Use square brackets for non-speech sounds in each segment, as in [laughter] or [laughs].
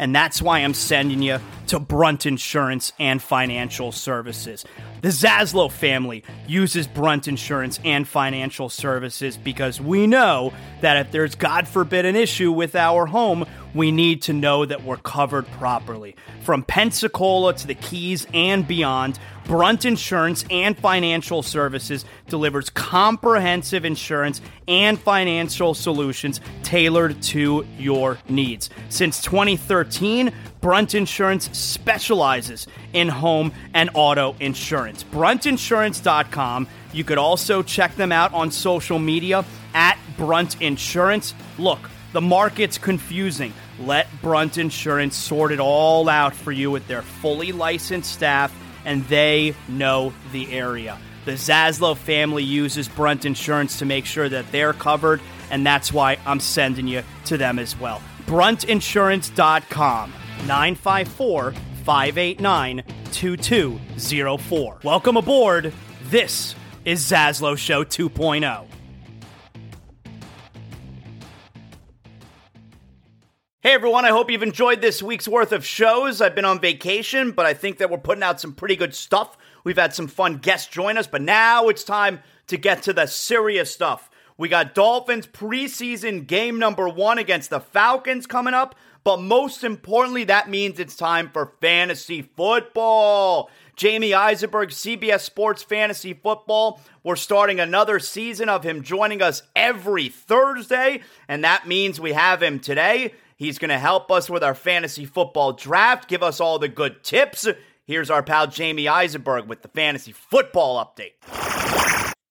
And that's why I'm sending you to Brunt Insurance and Financial Services. The Zaslow family uses Brunt Insurance and Financial Services because we know that if there's, God forbid, an issue with our home, we need to know that we're covered properly. From Pensacola to the Keys and beyond, Brunt Insurance and Financial Services delivers comprehensive insurance and financial solutions tailored to your needs. Since 2013, Brunt Insurance specializes in home and auto insurance. BruntInsurance.com. You could also check them out on social media at Brunt Insurance. Look, the market's confusing. Let Brunt Insurance sort it all out for you with their fully licensed staff, and they know the area. The Zaslow family uses Brunt Insurance to make sure that they're covered, and that's why I'm sending you to them as well. BruntInsurance.com. 954 589 2204. Welcome aboard. This is Zaslow Show 2.0. Hey everyone, I hope you've enjoyed this week's worth of shows. I've been on vacation, but I think that we're putting out some pretty good stuff. We've had some fun guests join us, but now it's time to get to the serious stuff. We got Dolphins preseason game number one against the Falcons coming up. But most importantly, that means it's time for fantasy football. Jamey Eisenberg, CBS Sports Fantasy Football. We're starting another season of him joining us every Thursday, and that means we have him today. He's going to help us with our fantasy football draft, give us all the good tips. Here's our pal Jamey Eisenberg with the fantasy football update.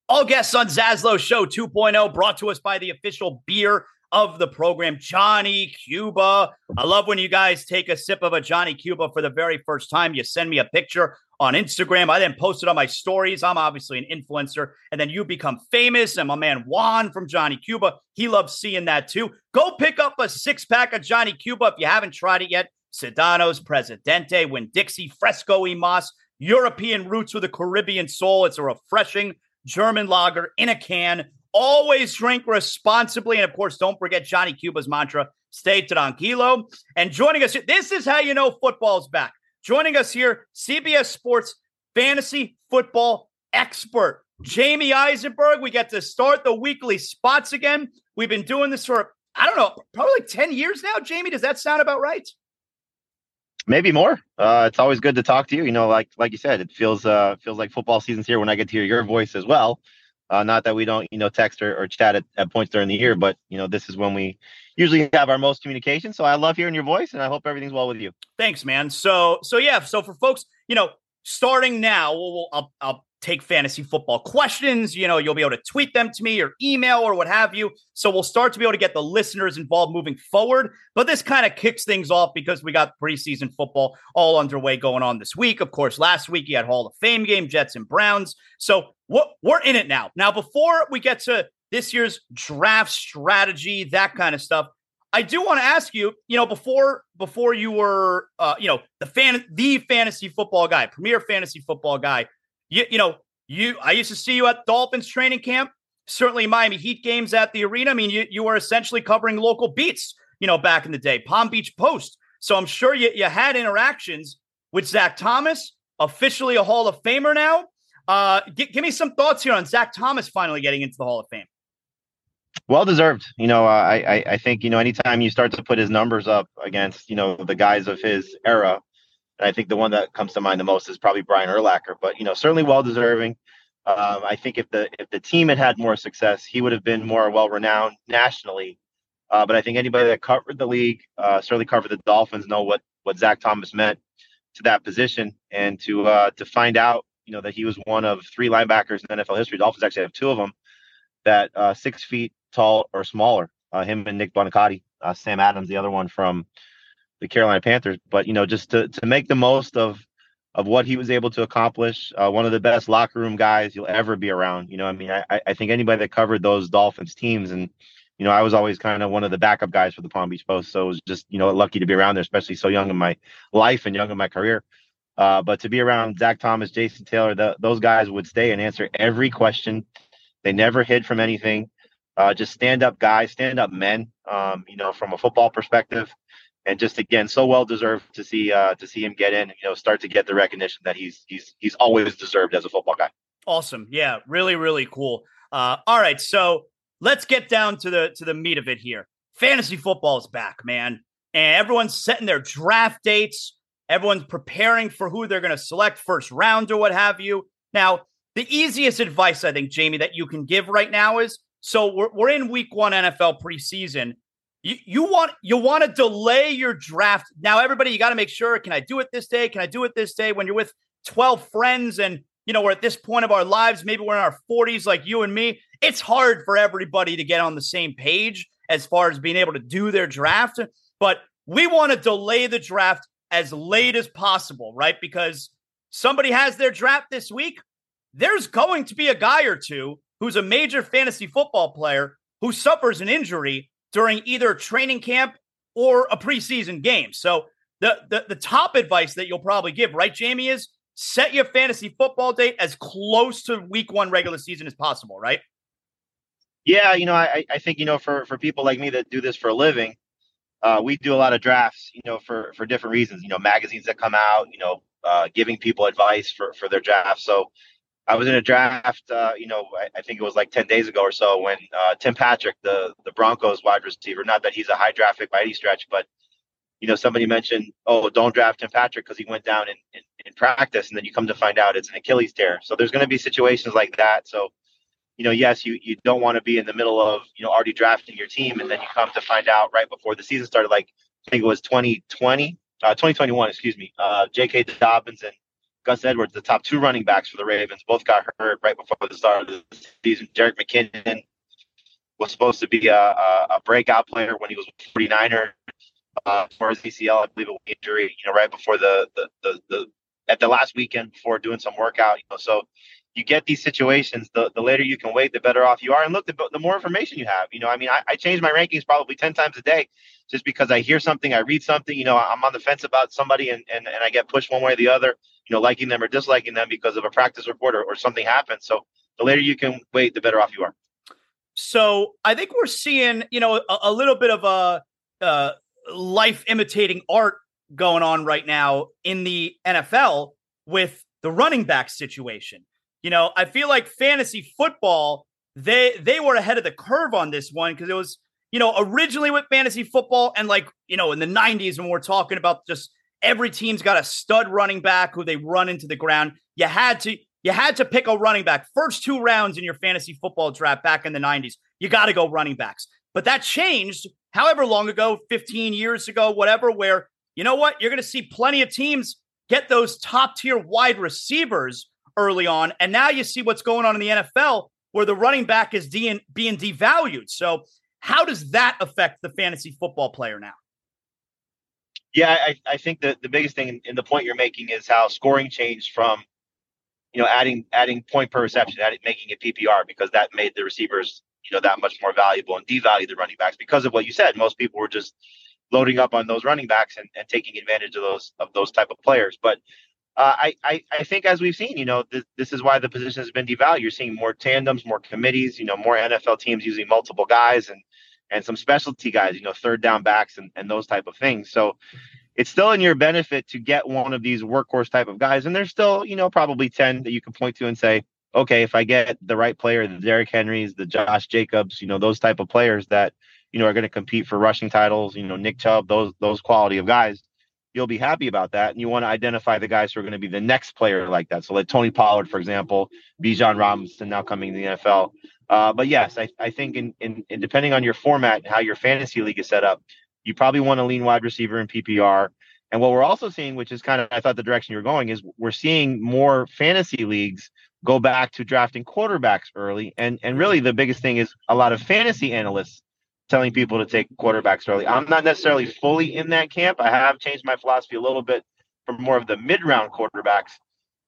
All guests on Zaslow Show 2.0 brought to us by the official beer of the program, Johnny Cuba. I love when you guys take a sip of a Johnny Cuba for the very first time. You send me a picture on Instagram. I then posted on my stories. I'm obviously an influencer. And then you become famous. And my man Juan from Johnny Cuba, he loves seeing that too. Go pick up a six pack of Johnny Cuba if you haven't tried it yet. Sedanos, Presidente, Winn Dixie, Fresco y Mas, European roots with a Caribbean soul. It's a refreshing German lager in a can. Always drink responsibly. And of course, don't forget Johnny Cuba's mantra stay tranquilo. And joining us, this is how you know football's back. Joining us here, CBS Sports fantasy football expert, Jamey Eisenberg. We get to start the weekly spots again. We've been doing this for, I don't know, probably like 10 years now. Jamey, does that sound about right? Maybe more. Uh, it's always good to talk to you. You know, like like you said, it feels uh, feels like football season's here when I get to hear your voice as well. Uh, not that we don't, you know, text or, or chat at, at points during the year, but you know, this is when we usually have our most communication. So I love hearing your voice, and I hope everything's well with you. Thanks, man. So so yeah. So for folks, you know, starting now, we'll, we'll I'll, I'll take fantasy football questions. You know, you'll be able to tweet them to me or email or what have you. So we'll start to be able to get the listeners involved moving forward. But this kind of kicks things off because we got preseason football all underway going on this week. Of course, last week you had Hall of Fame game, Jets and Browns. So we're in it now. Now, before we get to this year's draft strategy, that kind of stuff, I do want to ask you, you know, before before you were, uh, you know, the fan, the fantasy football guy, premier fantasy football guy you, you know, you I used to see you at Dolphins training camp, certainly Miami Heat games at the arena. I mean, you, you were essentially covering local beats, you know, back in the day, Palm Beach Post. So I'm sure you, you had interactions with Zach Thomas, officially a Hall of Famer now. Uh, g- give me some thoughts here on Zach Thomas finally getting into the Hall of Fame. Well deserved. You know, uh, I I think you know anytime you start to put his numbers up against you know the guys of his era, and I think the one that comes to mind the most is probably Brian Urlacher, but you know, certainly well deserving. Um, I think if the if the team had had more success, he would have been more well renowned nationally. Uh, but I think anybody that covered the league, uh, certainly covered the Dolphins, know what what Zach Thomas meant to that position, and to uh, to find out, you know, that he was one of three linebackers in NFL history. Dolphins actually have two of them that uh, six feet tall or smaller. Uh, him and Nick Buoniconti, uh, Sam Adams, the other one from the Carolina Panthers. But you know, just to to make the most of of what he was able to accomplish, uh, one of the best locker room guys you'll ever be around. You know, I mean, I I think anybody that covered those Dolphins teams and you know, I was always kind of one of the backup guys for the Palm Beach Post, so it was just you know lucky to be around there, especially so young in my life and young in my career. Uh, but to be around Zach Thomas, Jason Taylor, the, those guys would stay and answer every question. They never hid from anything. Uh, just stand up guys, stand up men. Um, you know, from a football perspective, and just again so well deserved to see uh, to see him get in. You know, start to get the recognition that he's he's he's always deserved as a football guy. Awesome, yeah, really really cool. Uh, all right, so let's get down to the to the meat of it here. Fantasy football is back, man, and everyone's setting their draft dates. Everyone's preparing for who they're going to select first round or what have you. Now, the easiest advice I think, Jamey, that you can give right now is so we're, we're in week one NFL preseason. You, you want you want to delay your draft now. Everybody, you got to make sure. Can I do it this day? Can I do it this day? When you're with 12 friends and you know we're at this point of our lives, maybe we're in our 40s, like you and me. It's hard for everybody to get on the same page as far as being able to do their draft. But we want to delay the draft as late as possible, right? Because somebody has their draft this week. There's going to be a guy or two who's a major fantasy football player who suffers an injury during either training camp or a preseason game. So the, the the top advice that you'll probably give, right, Jamey, is set your fantasy football date as close to week one regular season as possible, right? Yeah, you know, I, I think you know for for people like me that do this for a living, uh, we do a lot of drafts, you know, for for different reasons. You know, magazines that come out, you know, uh, giving people advice for for their drafts. So I was in a draft, uh, you know, I, I, think it was like 10 days ago or so when uh, Tim Patrick, the, the Broncos wide receiver, not that he's a high draft pick by any stretch, but, you know, somebody mentioned, oh, don't draft Tim Patrick because he went down in, in, in, practice. And then you come to find out it's an Achilles tear. So there's going to be situations like that. So, you know, yes, you, you don't want to be in the middle of, you know, already drafting your team. And then you come to find out right before the season started, like I think it was 2020, uh, 2021, excuse me, uh, J.K. Dobbins and Gus Edwards, the top two running backs for the Ravens, both got hurt right before the start of the season. Jerick McKinnon was supposed to be a, a, a breakout player when he was 49er uh, for his ACL, I believe, a injury, you know, right before the the, the, the at the last weekend before doing some workout. You know, so you get these situations. The the later you can wait, the better off you are. And look, the, the more information you have. You know, I mean, I, I change my rankings probably ten times a day just because I hear something, I read something. You know, I'm on the fence about somebody, and and, and I get pushed one way or the other. You know, liking them or disliking them because of a practice report or, or something happens. So the later you can wait, the better off you are. So I think we're seeing, you know, a, a little bit of a uh, life imitating art going on right now in the NFL with the running back situation. You know, I feel like fantasy football they they were ahead of the curve on this one because it was you know originally with fantasy football and like you know in the 90s when we're talking about just every team's got a stud running back who they run into the ground. You had to you had to pick a running back. First two rounds in your fantasy football draft back in the 90s you got to go running backs. But that changed however long ago 15 years ago whatever where you know what? You're going to see plenty of teams get those top tier wide receivers early on. And now you see what's going on in the NFL where the running back is being devalued. So, how does that affect the fantasy football player now? Yeah, I, I think that the biggest thing in the point you're making is how scoring changed from, you know, adding adding point per reception, adding, making it PPR because that made the receivers, you know, that much more valuable and devalued the running backs because of what you said. Most people were just loading up on those running backs and, and taking advantage of those of those type of players. But uh, I, I, I think as we've seen, you know, th- this is why the position has been devalued. You're seeing more tandems, more committees, you know, more NFL teams using multiple guys and and some specialty guys, you know, third down backs and, and those type of things. So it's still in your benefit to get one of these workhorse type of guys. And there's still, you know, probably 10 that you can point to and say, okay, if I get the right player, the Derrick Henrys, the Josh Jacobs, you know, those type of players that – you know, are going to compete for rushing titles, you know, Nick Chubb, those those quality of guys, you'll be happy about that. And you want to identify the guys who are going to be the next player like that. So like Tony Pollard, for example, Bijan Robinson now coming to the NFL. Uh, but yes, I, I think in, in, in depending on your format and how your fantasy league is set up, you probably want to lean wide receiver in PPR. And what we're also seeing, which is kind of I thought the direction you're going, is we're seeing more fantasy leagues go back to drafting quarterbacks early. And and really the biggest thing is a lot of fantasy analysts telling people to take quarterbacks early. I'm not necessarily fully in that camp. I have changed my philosophy a little bit from more of the mid round quarterbacks.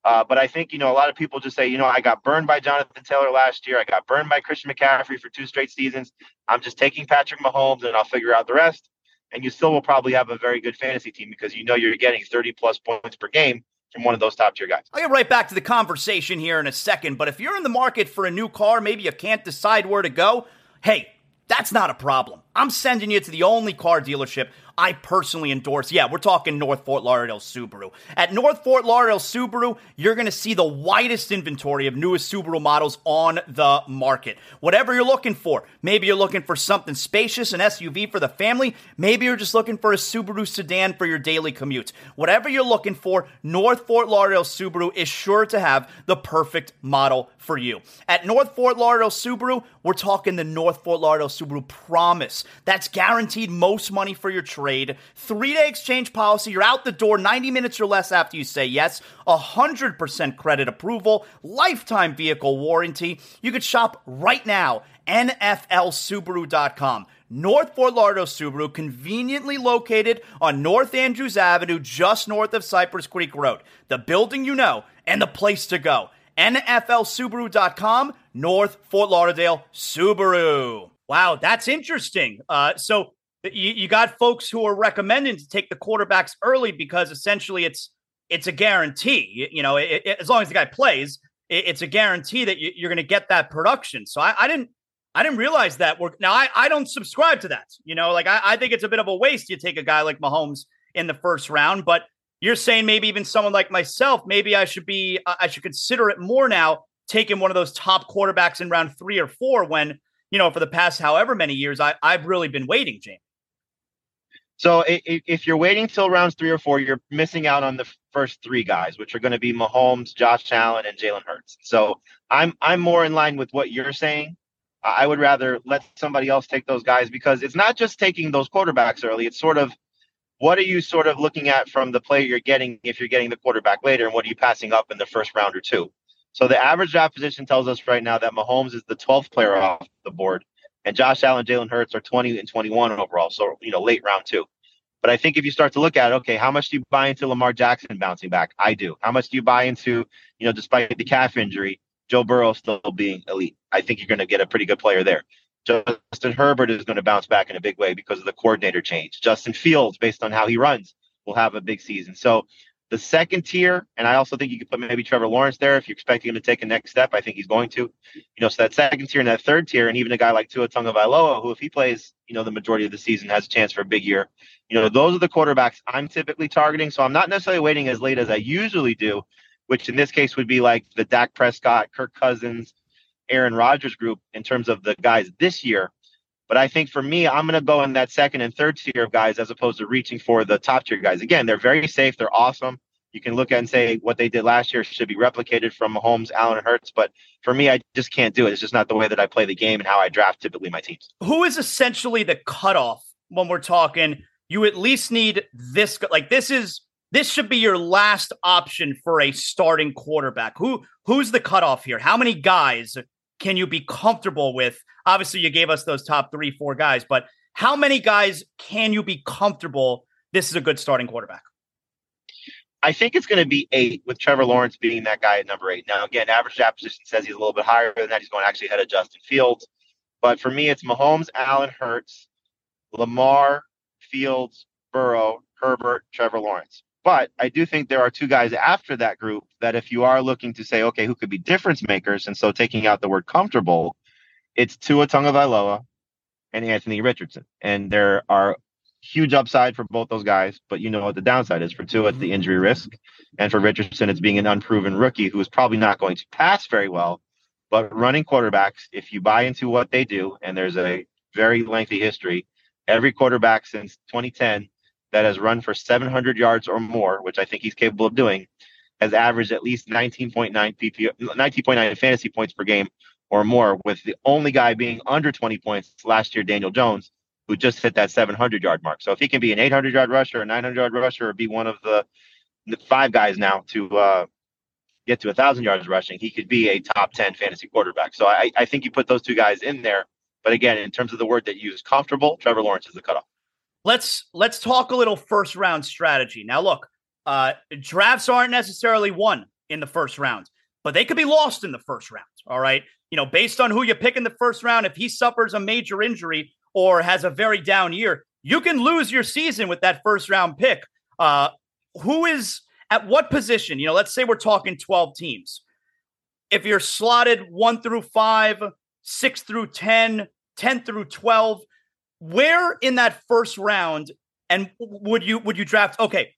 Uh, but I think, you know, a lot of people just say, you know, I got burned by Jonathan Taylor last year. I got burned by Christian McCaffrey for two straight seasons. I'm just taking Patrick Mahomes and I'll figure out the rest. And you still will probably have a very good fantasy team because you know you're getting 30 plus points per game from one of those top tier guys. I'll get right back to the conversation here in a second. But if you're in the market for a new car, maybe you can't decide where to go. Hey, that's not a problem. I'm sending you to the only car dealership I personally endorse. Yeah, we're talking North Fort Lauderdale Subaru. At North Fort Lauderdale Subaru, you're going to see the widest inventory of newest Subaru models on the market. Whatever you're looking for, maybe you're looking for something spacious, an SUV for the family, maybe you're just looking for a Subaru sedan for your daily commute. Whatever you're looking for, North Fort Lauderdale Subaru is sure to have the perfect model for you. At North Fort Lauderdale Subaru, we're talking the North Fort Lauderdale Subaru Promise. That's guaranteed most money for your trade. Three day exchange policy. You're out the door 90 minutes or less after you say yes. 100% credit approval. Lifetime vehicle warranty. You could shop right now. NFLSubaru.com. North Fort Lauderdale Subaru, conveniently located on North Andrews Avenue, just north of Cypress Creek Road. The building you know and the place to go. NFLSubaru.com, North Fort Lauderdale Subaru. Wow, that's interesting. Uh, so you, you got folks who are recommending to take the quarterbacks early because essentially it's it's a guarantee. You, you know, it, it, as long as the guy plays, it, it's a guarantee that you, are going to get that production. So I, I, didn't I didn't realize that. Now I, I don't subscribe to that. You know, like I, I think it's a bit of a waste. You take a guy like Mahomes in the first round, but you're saying maybe even someone like myself, maybe I should be I should consider it more now, taking one of those top quarterbacks in round three or four when you know for the past however many years I, I've really been waiting, James. So if you're waiting till rounds three or four, you're missing out on the first three guys, which are going to be Mahomes, Josh Allen, and Jalen Hurts. So I'm I'm more in line with what you're saying. I would rather let somebody else take those guys because it's not just taking those quarterbacks early. It's sort of what are you sort of looking at from the player you're getting if you're getting the quarterback later, and what are you passing up in the first round or two? So the average draft position tells us right now that Mahomes is the 12th player off the board, and Josh Allen, Jalen Hurts are 20 and 21 overall. So you know, late round two. But I think if you start to look at, okay, how much do you buy into Lamar Jackson bouncing back? I do. How much do you buy into, you know, despite the calf injury, Joe Burrow still being elite? I think you're going to get a pretty good player there. Justin Herbert is going to bounce back in a big way because of the coordinator change. Justin Fields, based on how he runs, will have a big season. So the second tier, and I also think you could put maybe Trevor Lawrence there if you're expecting him to take a next step. I think he's going to. You know, so that second tier and that third tier, and even a guy like Tua Tagovailoa, who if he plays, you know, the majority of the season has a chance for a big year. You know, those are the quarterbacks I'm typically targeting. So I'm not necessarily waiting as late as I usually do, which in this case would be like the Dak Prescott, Kirk Cousins, Aaron Rodgers group in terms of the guys this year. But I think for me, I'm going to go in that second and third tier of guys as opposed to reaching for the top tier guys. Again, they're very safe. They're awesome. You can look at and say what they did last year should be replicated from Mahomes, Allen, and Hurts. But for me, I just can't do it. It's just not the way that I play the game and how I draft typically my teams. Who is essentially the cutoff when we're talking? You at least need this. Like this is this should be your last option for a starting quarterback. Who who's the cutoff here? How many guys can you be comfortable with? Obviously, you gave us those top three, four guys, but how many guys can you be comfortable? This is a good starting quarterback. I think it's going to be eight with Trevor Lawrence being that guy at number eight. Now, again, average draft position says he's a little bit higher than that. He's going actually ahead of Justin Fields. But for me, it's Mahomes, Allen, Hurts, Lamar, Fields, Burrow, Herbert, Trevor Lawrence. But I do think there are two guys after that group that if you are looking to say, okay, who could be difference makers, and so taking out the word comfortable, it's Tua Tagovailoa and Anthony Richardson. And there are huge upside for both those guys, but you know what the downside is for Tua, it's the mm-hmm. injury risk. And for Richardson, it's being an unproven rookie who is probably not going to pass very well. But running quarterbacks, if you buy into what they do, and there's a very lengthy history, every quarterback since 2010 that has run for 700 yards or more, which I think he's capable of doing, has averaged at least 19.9 PP, 19.9 fantasy points per game or more, with the only guy being under 20 points last year, Daniel Jones, who just hit that 700 yard mark. So if he can be an 800 yard rusher, a 900 yard rusher, or be one of the, the five guys now to uh, get to a thousand yards rushing, he could be a top 10 fantasy quarterback. So I, I think you put those two guys in there. But again, in terms of the word that you use, comfortable, Trevor Lawrence is the cutoff let's let's talk a little first round strategy. Now, look, uh, drafts aren't necessarily won in the first round, but they could be lost in the first round. All right, you know, based on who you pick in the first round, if he suffers a major injury or has a very down year, you can lose your season with that first round pick. Uh, who is at what position? You know, let's say we're talking twelve teams. If you're slotted one through five, six through 10, 10 through 12, where in that first round and would you would you draft okay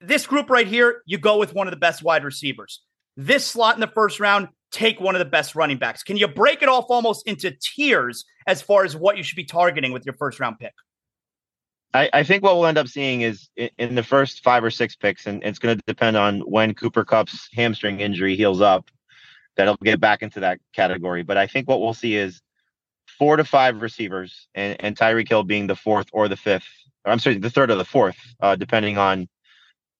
this group right here you go with one of the best wide receivers. This slot in the first round take one of the best running backs. Can you break it off almost into tiers as far as what you should be targeting with your first round pick? I, I think what we'll end up seeing is in the first five or six picks, and it's going to depend on when Cooper Kupp's hamstring injury heals up, that'll get back into that category. But I think what we'll see is four to five receivers, and, and Tyreek Hill being the fourth or the fifth. I'm sorry, the third or the fourth, uh, depending on, you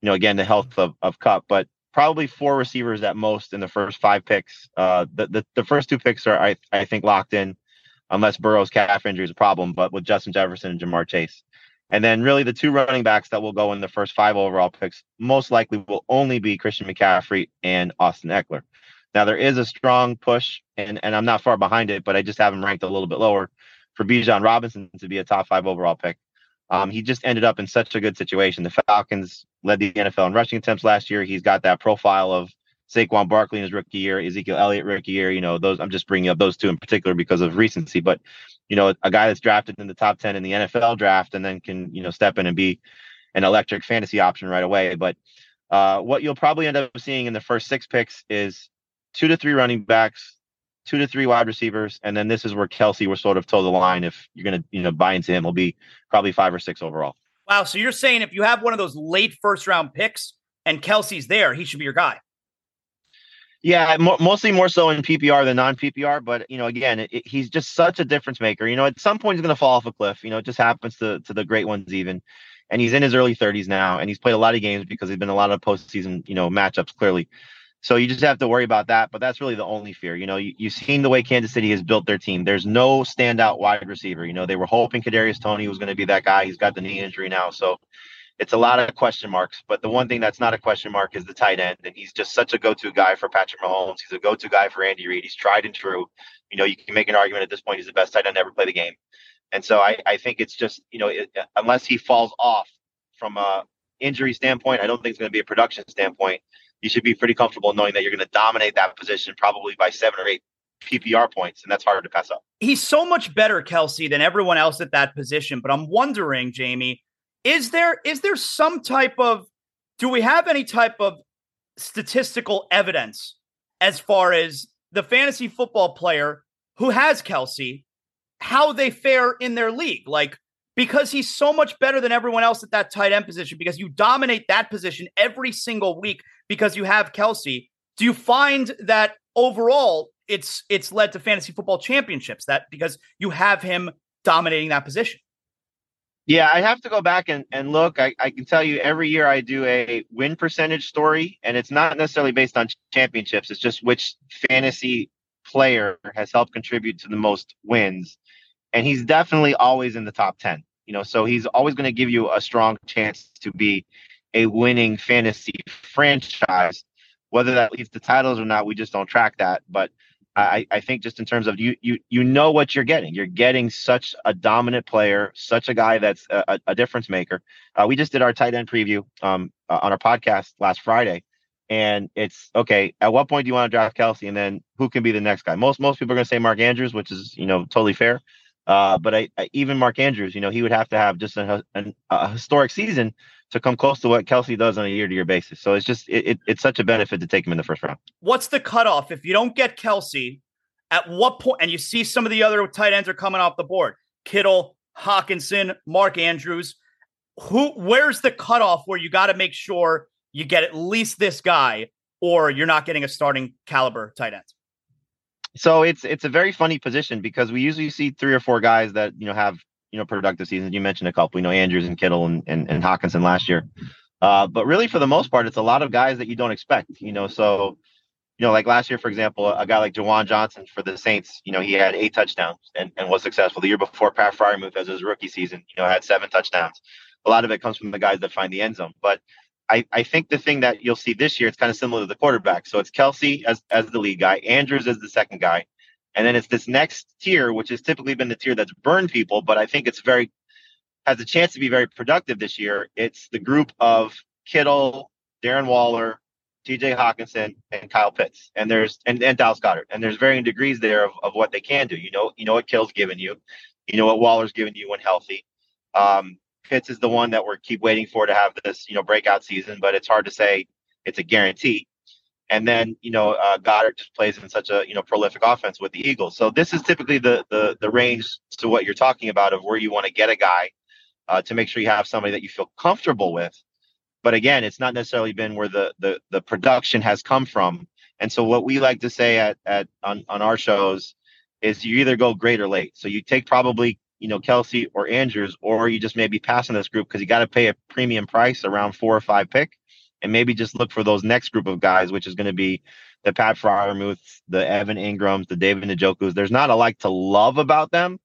know, again the health of of Kupp. But probably four receivers at most in the first five picks. Uh, the, the the first two picks are I I think locked in, unless Burrow's calf injury is a problem. But with Justin Jefferson and Ja'Marr Chase, and then really the two running backs that will go in the first five overall picks most likely will only be Christian McCaffrey and Austin Ekeler. Now there is a strong push, and and I'm not far behind it, but I just have him ranked a little bit lower for Bijan Robinson to be a top five overall pick. Um, he just ended up in such a good situation. The Falcons led the NFL in rushing attempts last year. He's got that profile of Saquon Barkley in his rookie year, Ezekiel Elliott rookie year. You know, those I'm just bringing up those two in particular because of recency. But you know, a guy that's drafted in the top ten in the NFL draft and then can you know step in and be an electric fantasy option right away. But uh, what you'll probably end up seeing in the first six picks is two to three running backs, two to three wide receivers, and then this is where Kelce was sort of toe the line. If you're going to, you know, buy into him, he'll be probably five or six overall. Wow. So you're saying if you have one of those late first round picks and Kelce's there, he should be your guy. Yeah, mo- mostly more so in PPR than non PPR. But you know, again, it, it, he's just such a difference maker. You know, at some point he's going to fall off a cliff. You know, it just happens to to the great ones even. And he's in his early 30s now, and he's played a lot of games because he's been a lot of postseason, you know, matchups clearly. So you just have to worry about that. But that's really the only fear. You know, you, you've seen the way Kansas City has built their team. There's no standout wide receiver. You know, they were hoping Kadarius Toney was going to be that guy. He's got the knee injury now, so it's a lot of question marks. But the one thing that's not a question mark is the tight end, and he's just such a go-to guy for Patrick Mahomes. He's a go-to guy for Andy Reid. He's tried and true. You know, you can make an argument at this point he's the best tight end to ever play the game. And so I, I think it's just you know it, unless he falls off from a injury standpoint, I don't think it's going to be a production standpoint. You should be pretty comfortable knowing that you're going to dominate that position probably by seven or eight PPR points, and that's harder to pass up. He's so much better, Kelce, than everyone else at that position. But I'm wondering, Jamey, is there is there some type of do we have any type of statistical evidence as far as the fantasy football player who has Kelce, how they fare in their league? Like because he's so much better than everyone else at that tight end position, because you dominate that position every single week because you have Kelce. Do you find that overall it's it's led to fantasy football championships that because you have him dominating that position? Yeah, I have to go back and, and look. I, I can tell you every year I do a win percentage story, and it's not necessarily based on championships. It's just which fantasy player has helped contribute to the most wins. And he's definitely always in the top 10. You know, so he's always going to give you a strong chance to be a winning fantasy franchise. Whether that leads to titles or not, we just don't track that. But I, I think just in terms of you, you, you know what you're getting. You're getting such a dominant player, such a guy that's a, a difference maker. Uh, we just did our tight end preview um, uh, on our podcast last Friday, and it's okay. At what point do you want to draft Kelce, and then who can be the next guy? Most most people are going to say Mark Andrews, which is you know totally fair. Uh, but I, I, even Mark Andrews, you know, he would have to have just a, a, a, historic season to come close to what Kelce does on a year to year basis. So it's just it, it, it's such a benefit to take him in the first round. What's the cutoff if you don't get Kelce? At what point? And you see some of the other tight ends are coming off the board: Kittle, Hockenson, Mark Andrews. Who? Where's the cutoff where you got to make sure you get at least this guy, or you're not getting a starting caliber tight end? so it's it's a very funny position because we usually see three or four guys that you know have you know productive seasons. You mentioned a couple, you know Andrews and Kittle and and, and Hockenson last year, uh, but really for the most part, it's a lot of guys that you don't expect. You know, so you know like last year, for example, a guy like Juwan Johnson for the Saints, you know he had eight touchdowns and, and was successful. The year before, Pat Freiermuth as his rookie season, you know had seven touchdowns. A lot of it comes from the guys that find the end zone, but I, I think the thing that you'll see this year, it's kind of similar to the quarterback. So it's Kelce as, as the lead guy, Andrews as the second guy. And then it's this next tier, which has typically been the tier that's burned people, but I think it's very, has a chance to be very productive this year. It's the group of Kittle, Darren Waller, TJ Hockenson, and Kyle Pitts. And there's, and, and Dallas Goedert. And there's varying degrees there of, of what they can do. You know, you know what Kill's given you, you know what Waller's given you when healthy. Um, Pitts is the one that we're keep waiting for to have this, you know, breakout season, but it's hard to say it's a guarantee. And then, you know, uh, Goedert just plays in such a, you know, prolific offense with the Eagles. So this is typically the the the range to what you're talking about of where you want to get a guy uh, to make sure you have somebody that you feel comfortable with. But again, it's not necessarily been where the the the production has come from. And so what we like to say at at on on our shows is you either go great or late. So you take probably you know, Kelce or Andrews, or you just maybe passing this group because you got to pay a premium price around four or five pick, and maybe just look for those next group of guys, which is going to be the Pat Freiermuths, the Evan Engrams, the David Njokus. There's not a like to love about them,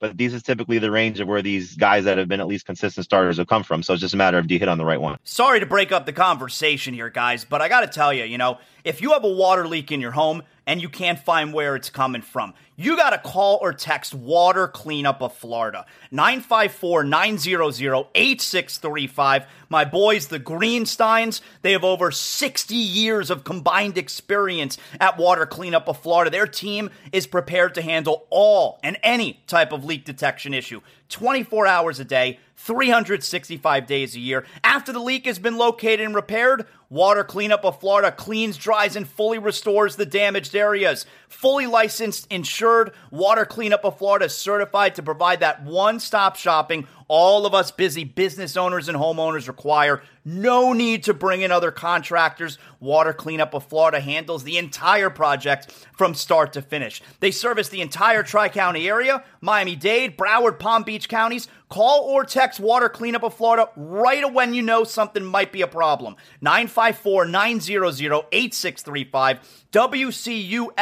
but these is typically the range of where these guys that have been at least consistent starters have come from. So it's just a matter of do you hit on the right one. Sorry to break up the conversation here, guys, but I got to tell you, you know, if you have a water leak in your home and you can't find where it's coming from, you got to call or text Water Cleanup of Florida. 954 900 8635. My boys, the Greensteins, they have over 60 years of combined experience at Water Cleanup of Florida. Their team is prepared to handle all and any type of leak detection issue 24 hours a day 365 days a year. After the leak has been located and repaired, Water Cleanup of Florida cleans, dries, and fully restores the damaged areas. fully licensed, insured. Water Cleanup of Florida is certified to provide that one stop shopping all of us busy business owners and homeowners require. No need to bring in other contractors. Water Cleanup of Florida handles the entire project from start to finish. They service the entire Tri County area, Miami Dade, Broward, Palm Beach counties. Call or text Water Cleanup of Florida right when you know something might be a problem. 954 900 8635, WCUFL.com.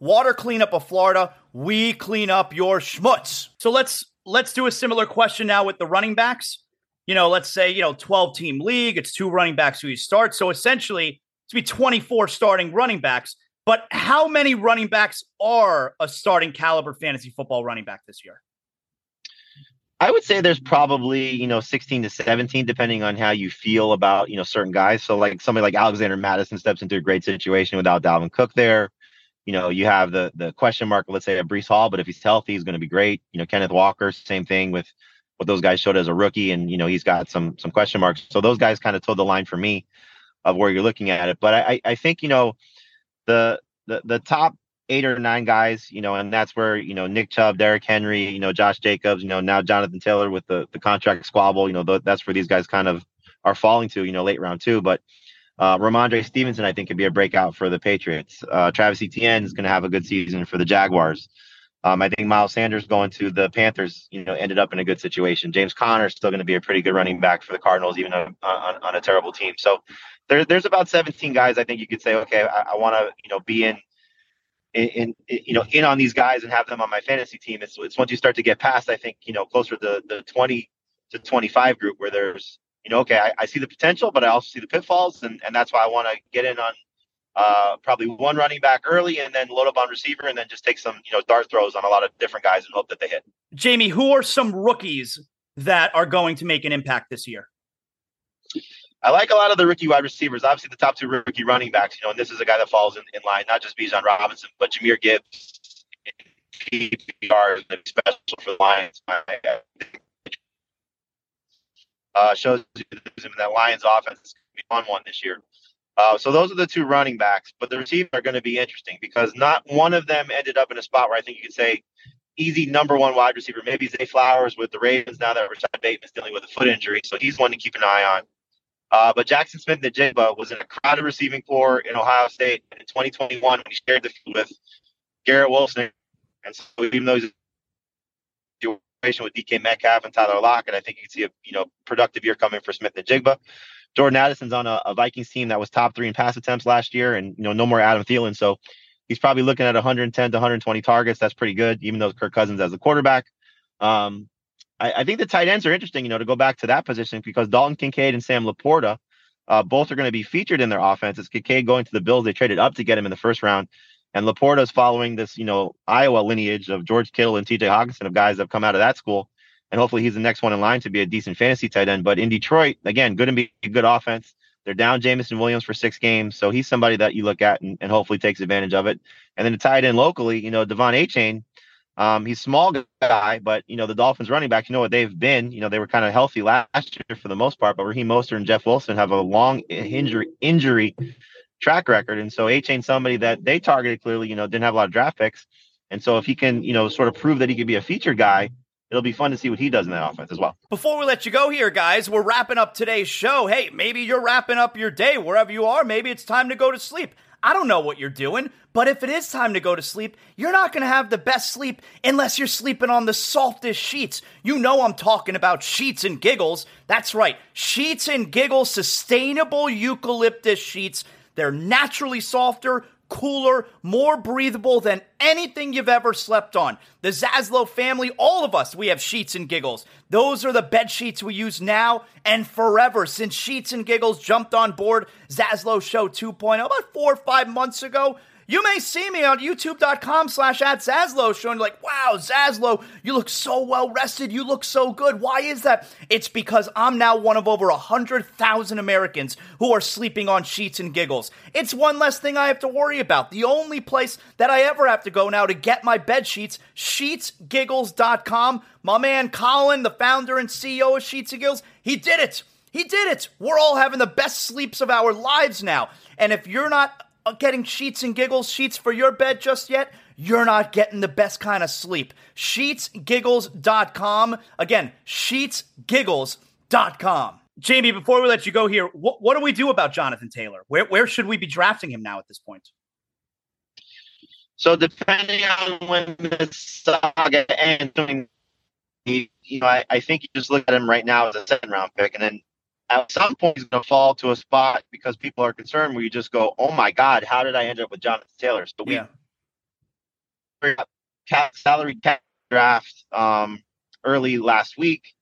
Water Cleanup of Florida. We clean up your schmutz. So let's let's do a similar question now with the running backs. You know, let's say, you know, 12 team league, it's two running backs who you start. So essentially, to be 24 starting running backs. But how many running backs are a starting caliber fantasy football running back this year? I would say there's probably, you know, 16 to 17, depending on how you feel about, you know, certain guys. So like somebody like Alexander Mattison steps into a great situation without Dalvin Cook there. You know, you have the the question mark, let's say at Breece Hall, but if he's healthy, he's going to be great. You know, Kenneth Walker, same thing with what those guys showed as a rookie, and you know, he's got some some question marks. So those guys kind of told the line for me of where you're looking at it. But I I think you know the the the top eight or nine guys, you know, and that's where you know Nick Chubb, Derrick Henry, you know, Josh Jacobs, you know, now Jonathan Taylor with the the contract squabble, you know, th- that's where these guys kind of are falling to, you know, late round two. But uh, Rhamondre Stevenson, I think, could be a breakout for the Patriots. Uh, Travis Etienne is going to have a good season for the Jaguars. Um, I think Miles Sanders going to the Panthers, you know, ended up in a good situation. James Conner is still going to be a pretty good running back for the Cardinals, even on, on, on a terrible team. So there, there's about 17 guys I think you could say, okay, I, I want to, you know, be in, in, in, you know, in on these guys and have them on my fantasy team. It's, it's once you start to get past, I think, you know, closer to the, the 20 to 25 group where there's, you know, okay, I, I, see the potential, but I also see the pitfalls, and, and that's why I want to get in on uh, probably one running back early and then load up on receiver and then just take some, you know, dart throws on a lot of different guys and hope that they hit. Jamey, who are some rookies that are going to make an impact this year? I like a lot of the rookie wide receivers. Obviously, the top two rookie running backs, you know, and this is a guy that falls in, in line, not just Bijan Robinson, but Jahmyr Gibbs, PPR, special for the Lions uh, shows you that Lions offense is going to be on one this year. Uh, so those are the two running backs, but the receivers are going to be interesting because not one of them ended up in a spot where I think you could say easy number one wide receiver. Maybe Zay Flowers with the Ravens now that Rashod Bateman's dealing with a foot injury, so he's one to keep an eye on. Uh, but Jackson Smith-Njigba was in a crowded receiving corps in Ohio State in 2021 when he shared the field with Garrett Wilson. And so even though he's with DK Metcalf and Tyler Lockett, and I think you can see a you know productive year coming for Smith-Njigba. Jordan Addison's on a, a, Vikings team that was top three in pass attempts last year, and you know no more Adam Thielen, so he's probably looking at 110 to 120 targets. That's pretty good, even though Kirk Cousins as the quarterback. Um, I, I, think the tight ends are interesting, you know, to go back to that position because Dalton Kincaid and Sam LaPorta uh, both are going to be featured in their offenses. Kincaid going to the Bills, they traded up to get him in the first round. And LaPorta is following this, you know, Iowa lineage of George Kittle and TJ Hockenson of guys that have come out of that school. And hopefully he's the next one in line to be a decent fantasy tight end. But in Detroit, again, good and be a good offense. They're down Jameson Williams for six games. So he's somebody that you look at and, and hopefully takes advantage of it. And then to tie it in locally, you know, De'Von Achane, um, he's small guy, but you know, the Dolphins running back, you know what they've been. You know, they were kind of healthy last year for the most part, but Raheem Mostert and Jeff Wilson have a long injury injury track record. And so Achane, somebody that they targeted clearly, you know, didn't have a lot of draft picks. And so if he can, you know, sort of prove that he could be a feature guy, it'll be fun to see what he does in that offense as well. Before we let you go here, guys, we're wrapping up today's show. Hey, maybe you're wrapping up your day wherever you are. Maybe it's time to go to sleep. I don't know what you're doing, but if it is time to go to sleep, you're not going to have the best sleep unless you're sleeping on the softest sheets. You know I'm talking about Sheets and Giggles. That's right, Sheets and Giggles sustainable eucalyptus sheets they're naturally softer, cooler, more breathable than anything you've ever slept on. The Zaslow family, all of us, we have Sheets and Giggles. Those are the bed sheets we use now and forever since Sheets and Giggles jumped on board Zaslow Show 2.0 about four or five months ago. You may see me on youtube.com slash at Zaslow showing like, wow, Zaslow, you look so well rested. You look so good. Why is that? It's because I'm now one of over 100,000 Americans who are sleeping on sheets and giggles. It's one less thing I have to worry about. The only place that I ever have to go now to get my bed sheets, sheetsgiggles.com. My man Colin, the founder and CEO of Sheets and Giggles, he did it. He did it. We're all having the best sleeps of our lives now. And if you're not Uh, getting sheets and giggles sheets for your bed just yet? You're not getting the best kind of sleep. Sheetsgiggles.com. Again, sheetsgiggles.com. Jamey, before we let you go here, what, what do we do about Jonathan Taylor? Where, where should we be drafting him now at this point? So depending on when the saga ends, you know, I, I think you just look at him right now as a second round pick, and then at some point he's going to fall to a spot because people are concerned where you just go, oh my God, how did I end up with Jonathan Taylor? So we yeah. cap, salary cap draft um, early last week,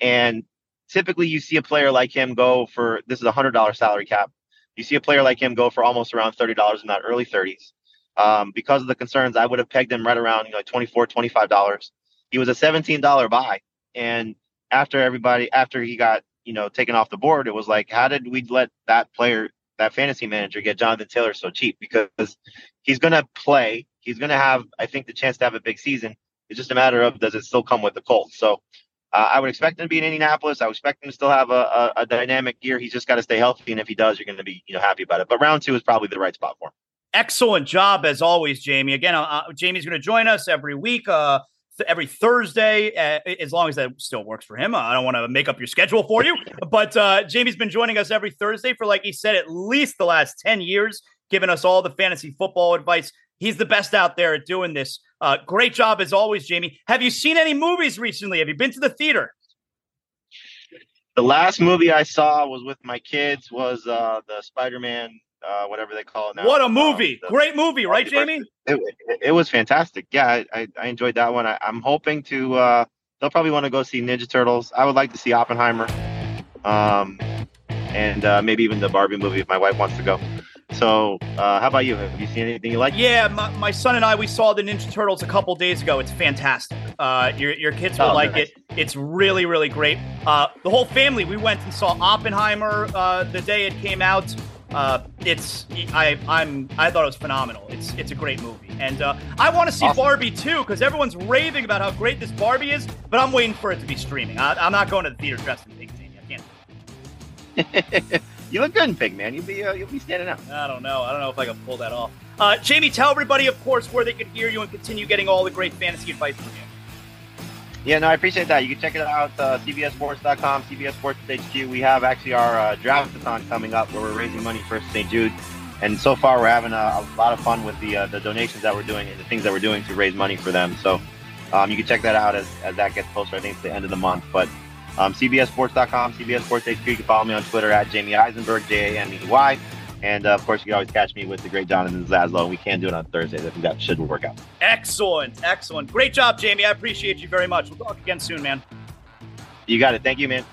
and typically you see a player like him go for this is a hundred dollar salary cap. You see a player like him go for almost around thirty dollars in that early thirties. Um, because of the concerns, I would have pegged him right around you know 24 $25. He was a $17 buy. And after everybody, after he got you know taken off the board, it was like, how did we let that player, that fantasy manager, get Jonathan Taylor so cheap? Because he's going to play. He's going to have, I think, the chance to have a big season. It's just a matter of does it still come with the Colts. So uh, I would expect him to be in Indianapolis. I would expect him to still have a, a, a dynamic year. He's just got to stay healthy, and if he does, you're going to be you know happy about it. But round two is probably the right spot for him. Excellent job as always, Jamey. Again, uh, uh Jamey's going to join us every week. Uh, every Thursday, uh, as long as that still works for him. I don't want to make up your schedule for you, [laughs] but uh, Jamey's been joining us every Thursday for, like he said, at least the last 10 years, giving us all the fantasy football advice. He's the best out there at doing this. Uh, great job as always, Jamey. Have you seen any movies recently? Have you been to the theater? The last movie I saw was with my kids was uh, the Spider-Man, uh, whatever they call it now. What a movie! Uh, Great movie, right, Jamey? It, it, it, was fantastic. Yeah, I, I enjoyed that one. I, am hoping to. Uh, they'll probably want to go see Ninja Turtles. I would like to see Oppenheimer, um, and uh, maybe even the Barbie movie if my wife wants to go. So, uh, how about you? Have you seen anything you like? Yeah, my, my son and I we saw the Ninja Turtles a couple days ago. It's fantastic. Uh, your your kids will oh, like nice. it. It's really really great. Uh, the whole family we went and saw Oppenheimer uh, the day it came out. Uh, it's I I'm I thought it was phenomenal. It's it's a great movie, and uh, I want to see awesome. Barbie too because everyone's raving about how great this Barbie is. But I'm waiting for it to be streaming. I, am not going to the theater dressed in pink. I can't. [laughs] You look good in pink, man. You'll be uh, you'll be standing out. I don't know. I don't know if I can pull that off. Uh, Jamey, tell everybody, of course, where they can hear you and continue getting all the great fantasy advice from you. Yeah, no, I appreciate that. You can check it out, uh, CBSSports.com, CBS Sports HQ. We have actually our uh, draftathon coming up where we're raising money for St. Jude. And so far, we're having a, a lot of fun with the uh, the donations that we're doing and the things that we're doing to raise money for them. So um, you can check that out as, as that gets closer. I think it's the end of the month. But um, CBSSports.com, CBS Sports HQ. You can follow me on Twitter at Jamey Eisenberg, J A M E Y. And uh, of course, you can always catch me with the great Jonathan Zaslow. We can do it on Thursdays. I think that should work out. Excellent. Excellent. Great job, Jamey. I appreciate you very much. We'll talk again soon, man. You got it. Thank you, man.